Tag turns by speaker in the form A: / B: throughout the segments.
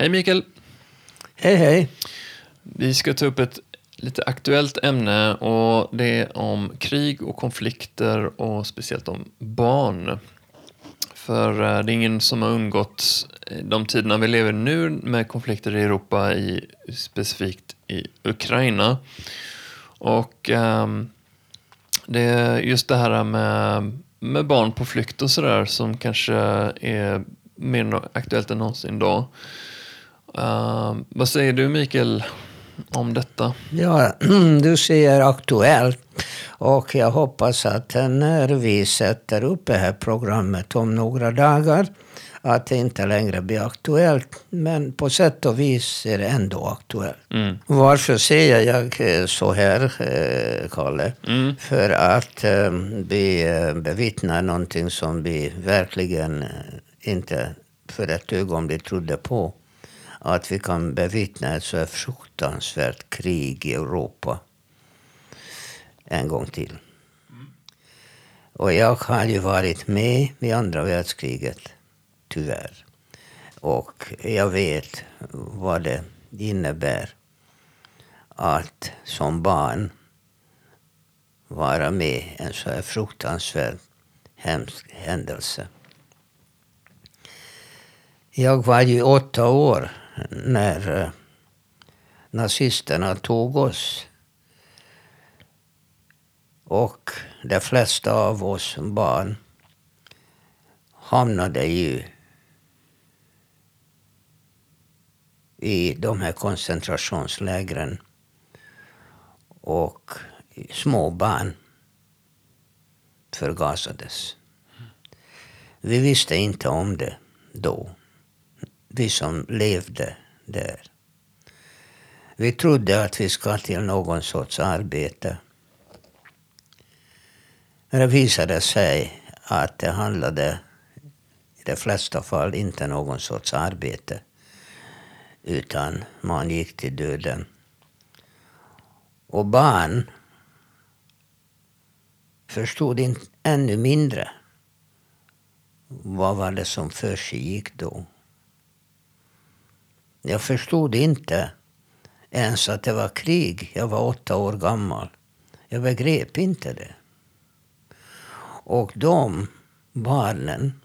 A: Hej Mikael!
B: Hej, hej.
A: Vi ska ta upp ett lite aktuellt ämne och det är om krig och konflikter och speciellt om barn. För eh, det är ingen som har undgått de tiderna vi lever nu med konflikter i Europa, i, specifikt i Ukraina. Och um, det är just det här med, med barn på flykt och sådär som kanske är mer aktuellt än någonsin då. Uh, vad säger du Mikael om detta?
B: Ja, du säger aktuellt. Och jag hoppas att när vi sätter upp det här programmet om några dagar att det inte längre blir aktuellt. Men på sätt och vis är det ändå aktuellt. Mm. Varför säger jag eh, så här, eh, Kalle? Mm. För att vi bevittnar någonting som vi verkligen inte för ett ögonblick trodde på. Att vi kan bevittna ett så fruktansvärt krig i Europa en gång till. Och jag har ju varit med vid andra världskriget, tyvärr. Och jag vet vad det innebär att som barn vara med i en så här fruktansvärd hemsk händelse. Jag var ju åtta år när eh, nazisterna tog oss. Och de flesta av oss barn hamnade ju i de här koncentrationslägren. Och små barn förgasades. Vi visste inte om det då vi som levde där. Vi trodde att vi ska till någon sorts arbete. Men det visade sig att det handlade i de flesta fall inte någon sorts arbete. Utan man gick till döden. Och barn förstod in, ännu mindre vad var det som för sig gick då. Jag förstod inte ens att det var krig. Jag var åtta år gammal. Jag begrep inte det. Och de barnen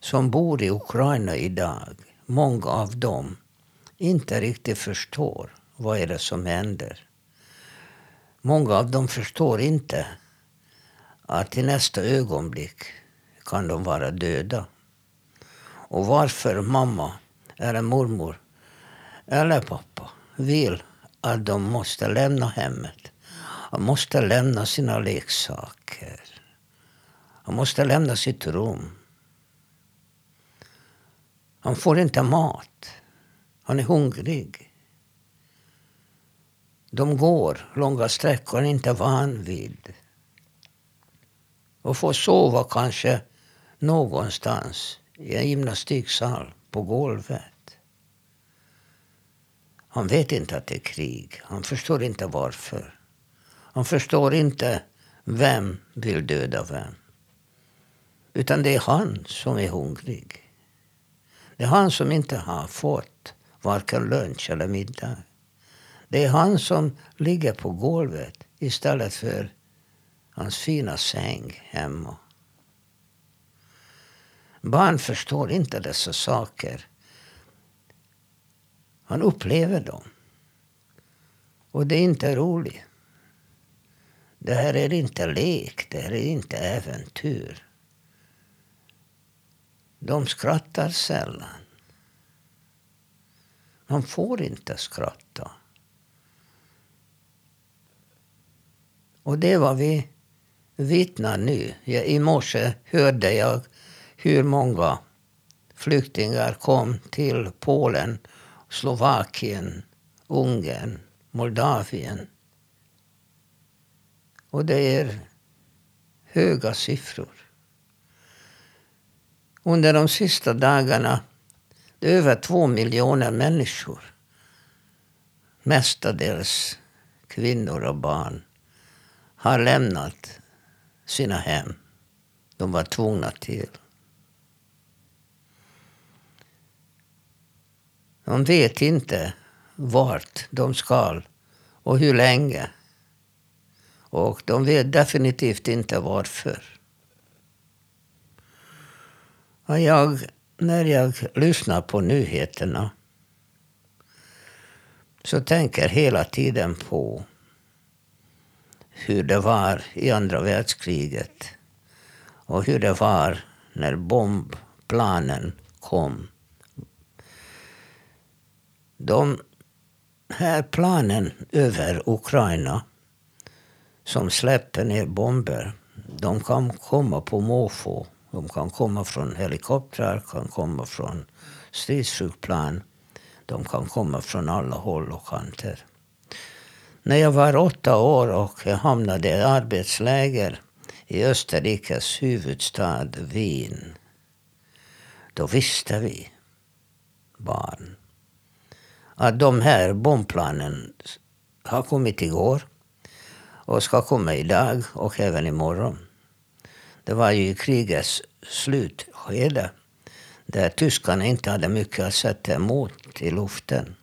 B: som bor i Ukraina idag, många av dem, inte riktigt förstår vad är det som händer. Många av dem förstår inte att i nästa ögonblick kan de vara döda. Och varför mamma eller mormor eller pappa vill att de måste lämna hemmet. De måste lämna sina leksaker. De måste lämna sitt rum. Han får inte mat. Han är hungrig. De går långa sträckor han är inte van vid. Och får sova kanske någonstans i en gymnastiksal på golvet. Han vet inte att det är krig. Han förstår inte varför. Han förstår inte vem vill döda vem. Utan det är han som är hungrig. Det är han som inte har fått varken lunch eller middag. Det är han som ligger på golvet istället för hans fina säng hemma. Barn förstår inte dessa saker. Han upplever dem. Och det är inte roligt. Det här är inte lek, det här är inte äventyr. De skrattar sällan. Man får inte skratta. Och det var vi vittnar nu. I morse hörde jag hur många flyktingar kom till Polen Slovakien, Ungern, Moldavien. Och det är höga siffror. Under de sista dagarna, det är över två miljoner människor, mestadels kvinnor och barn, har lämnat sina hem. De var tvungna till. De vet inte vart de ska och hur länge. Och de vet definitivt inte varför. Och jag, när jag lyssnar på nyheterna så tänker hela tiden på hur det var i andra världskriget och hur det var när bombplanen kom. De här planen över Ukraina som släpper ner bomber, de kan komma på måfå. De kan komma från helikoptrar, kan komma från stridsflygplan. De kan komma från alla håll och kanter. När jag var åtta år och hamnade i arbetsläger i Österrikes huvudstad Wien. Då visste vi, barn, att de här bombplanen har kommit igår och ska komma idag och även imorgon. Det var ju krigets slutskede där tyskarna inte hade mycket att sätta emot i luften.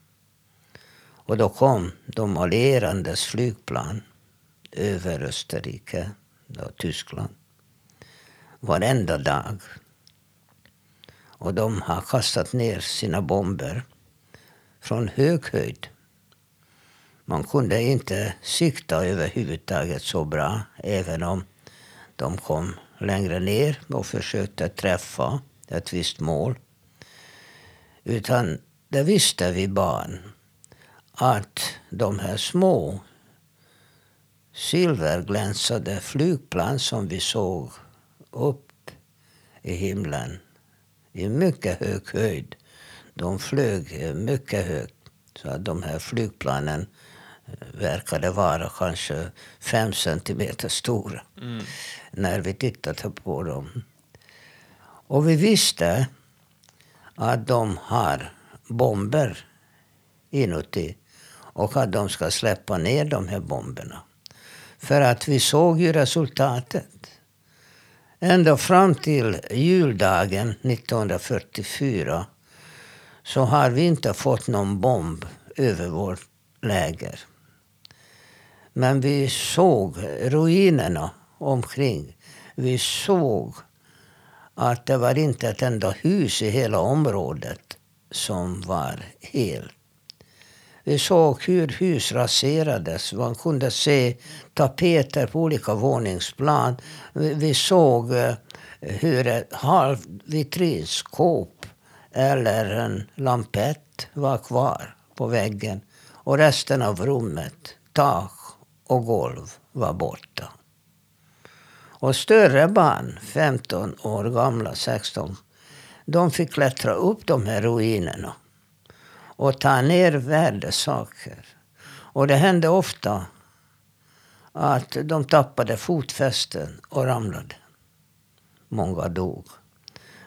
B: Och då kom de allierandes flygplan över Österrike och Tyskland varenda dag. Och de har kastat ner sina bomber från hög höjd. Man kunde inte sikta överhuvudtaget så bra, även om de kom längre ner och försökte träffa ett visst mål. Utan det visste vi barn att de här små silverglänsade flygplan som vi såg upp i himlen i mycket hög höjd. De flög mycket högt. Så att de här flygplanen verkade vara kanske fem centimeter stora. Mm. När vi tittade på dem. Och vi visste att de har bomber inuti. Och att de ska släppa ner de här bomberna. För att vi såg ju resultatet. Ända fram till juldagen 1944 så har vi inte fått någon bomb över vårt läger. Men vi såg ruinerna omkring. Vi såg att det var inte ett enda hus i hela området som var helt. Vi såg hur hus raserades. Man kunde se tapeter på olika våningsplan. Vi såg eh, hur ett halvt vitrinskåp eller en lampett var kvar på väggen. Och resten av rummet, tak och golv, var borta. Och större barn, 15 år gamla, 16, de fick klättra upp de här ruinerna och ta ner värdesaker. Och det hände ofta att de tappade fotfästen och ramlade. Många dog.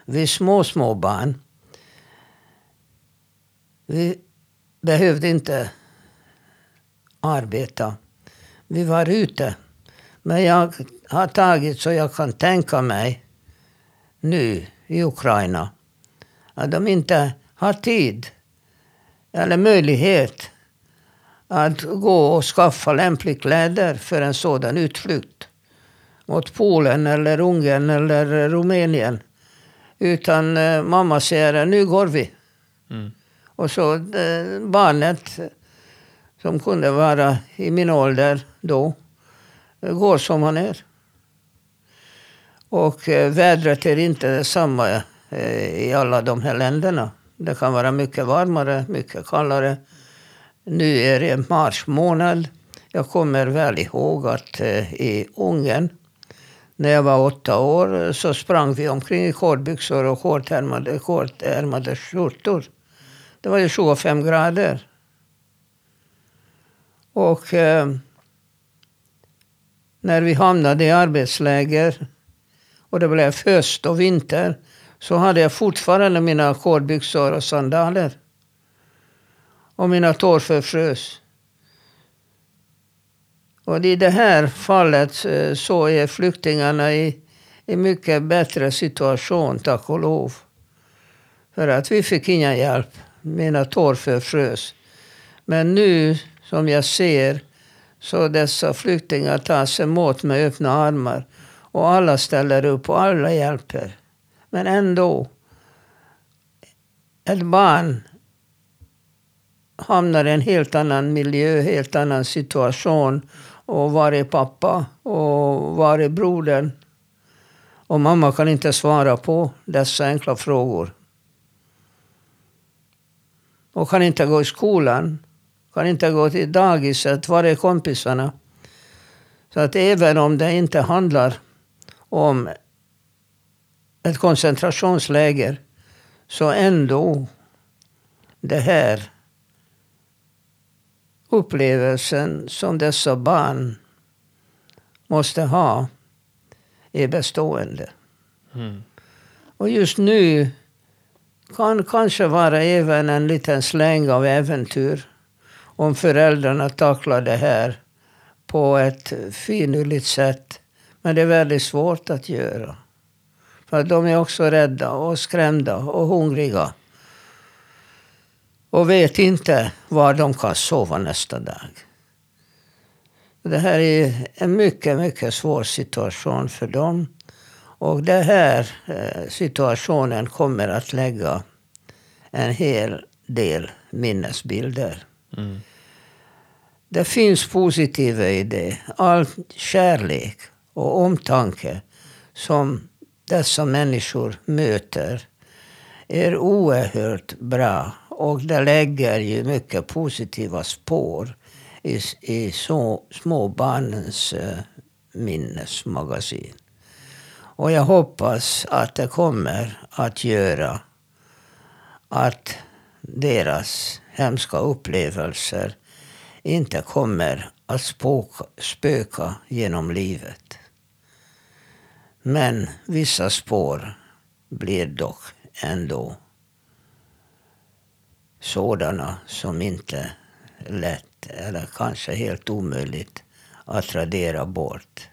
B: Vi små, små barn, vi behövde inte arbeta. Vi var ute. Men jag har tagit så jag kan tänka mig nu i Ukraina att de inte har tid eller möjlighet att gå och skaffa lämpliga kläder för en sådan utflykt mot Polen eller Ungern eller Rumänien. Utan eh, mamma säger nu går vi. Mm. Och så eh, barnet som kunde vara i min ålder då eh, går som han är. Och eh, vädret är inte detsamma i alla de här länderna. Det kan vara mycket varmare, mycket kallare. Nu är det mars månad. Jag kommer väl ihåg att i Ungern, när jag var åtta år, så sprang vi omkring i kortbyxor och kortärmade, kortärmade skjortor. Det var ju 25 grader. Och eh, när vi hamnade i arbetsläger och det blev höst och vinter så hade jag fortfarande mina kårbyxor och sandaler. Och mina tår förfrös. Och i det här fallet eh, så är flyktingarna i, i mycket bättre situation, tack och lov. För att vi fick ingen hjälp mina tår förfrös. Men nu som jag ser så dessa flyktingar tas emot med öppna armar. Och alla ställer upp och alla hjälper. Men ändå. Ett barn hamnar i en helt annan miljö, helt annan situation. Och var är pappa? Och var är brodern? Och mamma kan inte svara på dessa enkla frågor. Och kan inte gå i skolan. Kan inte gå till dagiset. Var är kompisarna? Så att även om det inte handlar om ett koncentrationsläger så ändå det här upplevelsen som dessa barn måste ha är bestående. Mm. Och just nu kan kanske vara även en liten släng av äventyr om föräldrarna tacklar det här på ett finurligt sätt. Men det är väldigt svårt att göra. För de är också rädda och skrämda och hungriga. Och vet inte var de kan sova nästa dag. Det här är en mycket, mycket svår situation för dem. Och den här eh, situationen kommer att lägga en hel del minnesbilder. Mm. Det finns positiva i det. All kärlek och omtanke som dessa människor möter är oerhört bra. Och det lägger ju mycket positiva spår i, i så, småbarnens eh, minnesmagasin. Och jag hoppas att det kommer att göra att deras hemska upplevelser inte kommer att spåka, spöka genom livet. Men vissa spår blir dock ändå sådana som inte lätt eller kanske helt omöjligt att radera bort.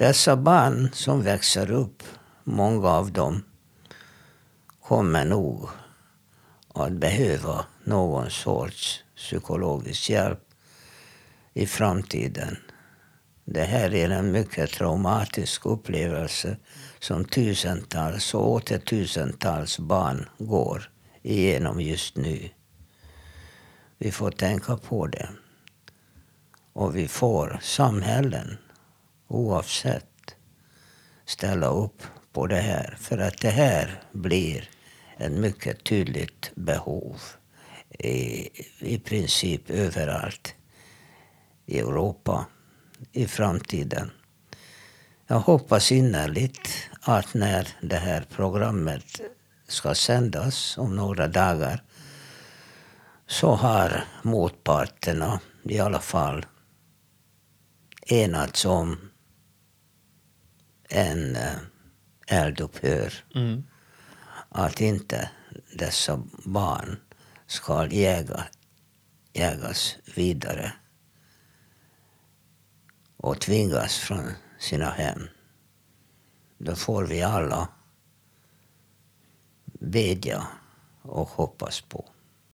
B: Dessa barn som växer upp, många av dem, kommer nog att behöva någon sorts psykologisk hjälp i framtiden. Det här är en mycket traumatisk upplevelse som tusentals och åter tusentals barn går igenom just nu. Vi får tänka på det. Och vi får samhällen, oavsett, ställa upp på det här. För att det här blir ett mycket tydligt behov i, i princip överallt i Europa i framtiden. Jag hoppas innerligt att när det här programmet ska sändas om några dagar så har motparterna i alla fall enats om en eh, eldupphör. Mm. Att inte dessa barn ska jäga, jägas vidare och tvingas från sina hem. Då får vi alla bedja och hoppas på.